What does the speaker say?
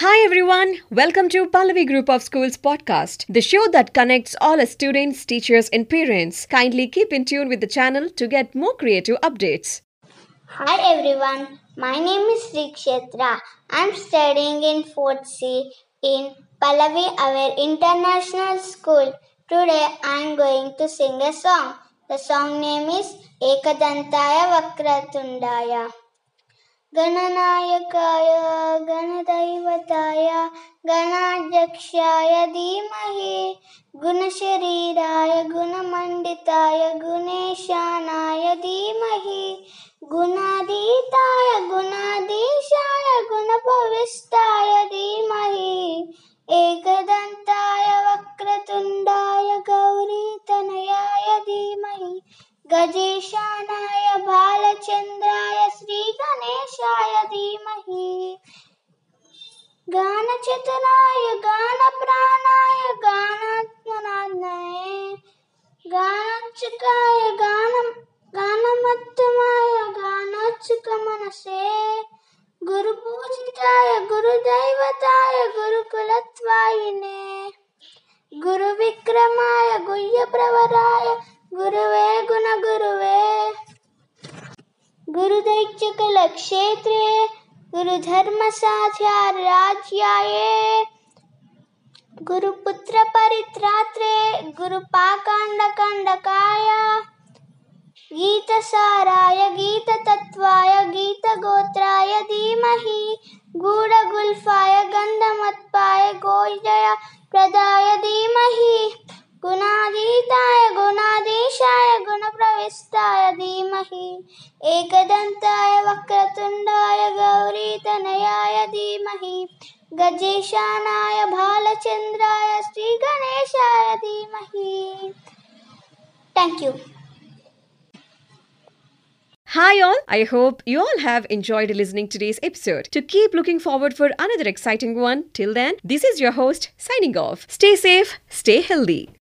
Hi everyone, welcome to Pallavi Group of Schools podcast, the show that connects all students, teachers, and parents. Kindly keep in tune with the channel to get more creative updates. Hi everyone, my name is Rikshetra. I'm studying in 4th C in Pallavi Aware International School. Today I'm going to sing a song. The song name is Ekadantaya Vakratundaya. गणनायकाय गणदैवताय गणाध्यक्षाय धीमहि गुणशरीराय गुणमण्डिताय गुणेशानाय धीमहि गुणाधीताय गुणाधीशाय गुणपविष्टाय धीमहि एकदन्ताय गजेशानाय बालचन्द्राय श्रीगणेशाय धीमहि। गानचतुराय गानप्राणाय गानात्मनात्मने गानोच्चकाय गानं, गानमत्तमाय, गानोच्चकमनसे। गुरुपूजिताय, गुरुदैवताय, गुरुकुलत्वायिने। गुरुविक्रमाय, गुह्यप्रवराय गुरुवे, गुणगुरुवे। गुरुदैत्यकलक्षेत्रे गुरुधर्मसाध्याराज्याय गुरुपुत्रपरित्रात्रे गुरुपाकाण्डकण्डकाय गीतसाराय, गीततत्त्वाय, गीतगोत्राय धीमहि। गूढगुल्फाय, गन्धमत्पाय गोजय प्रदाय धीमहि। धीमहि एकदन्ताय वक्रतुण्डाय गौरीतनयाय धीमहि गजेशानाय भालचन्द्राय श्रीगणेशाय धीमहि Thank you. Hi all, I hope you all have enjoyed listening today's episode. To keep looking forward for another exciting one, till then, this is your host signing off. Stay safe, stay healthy.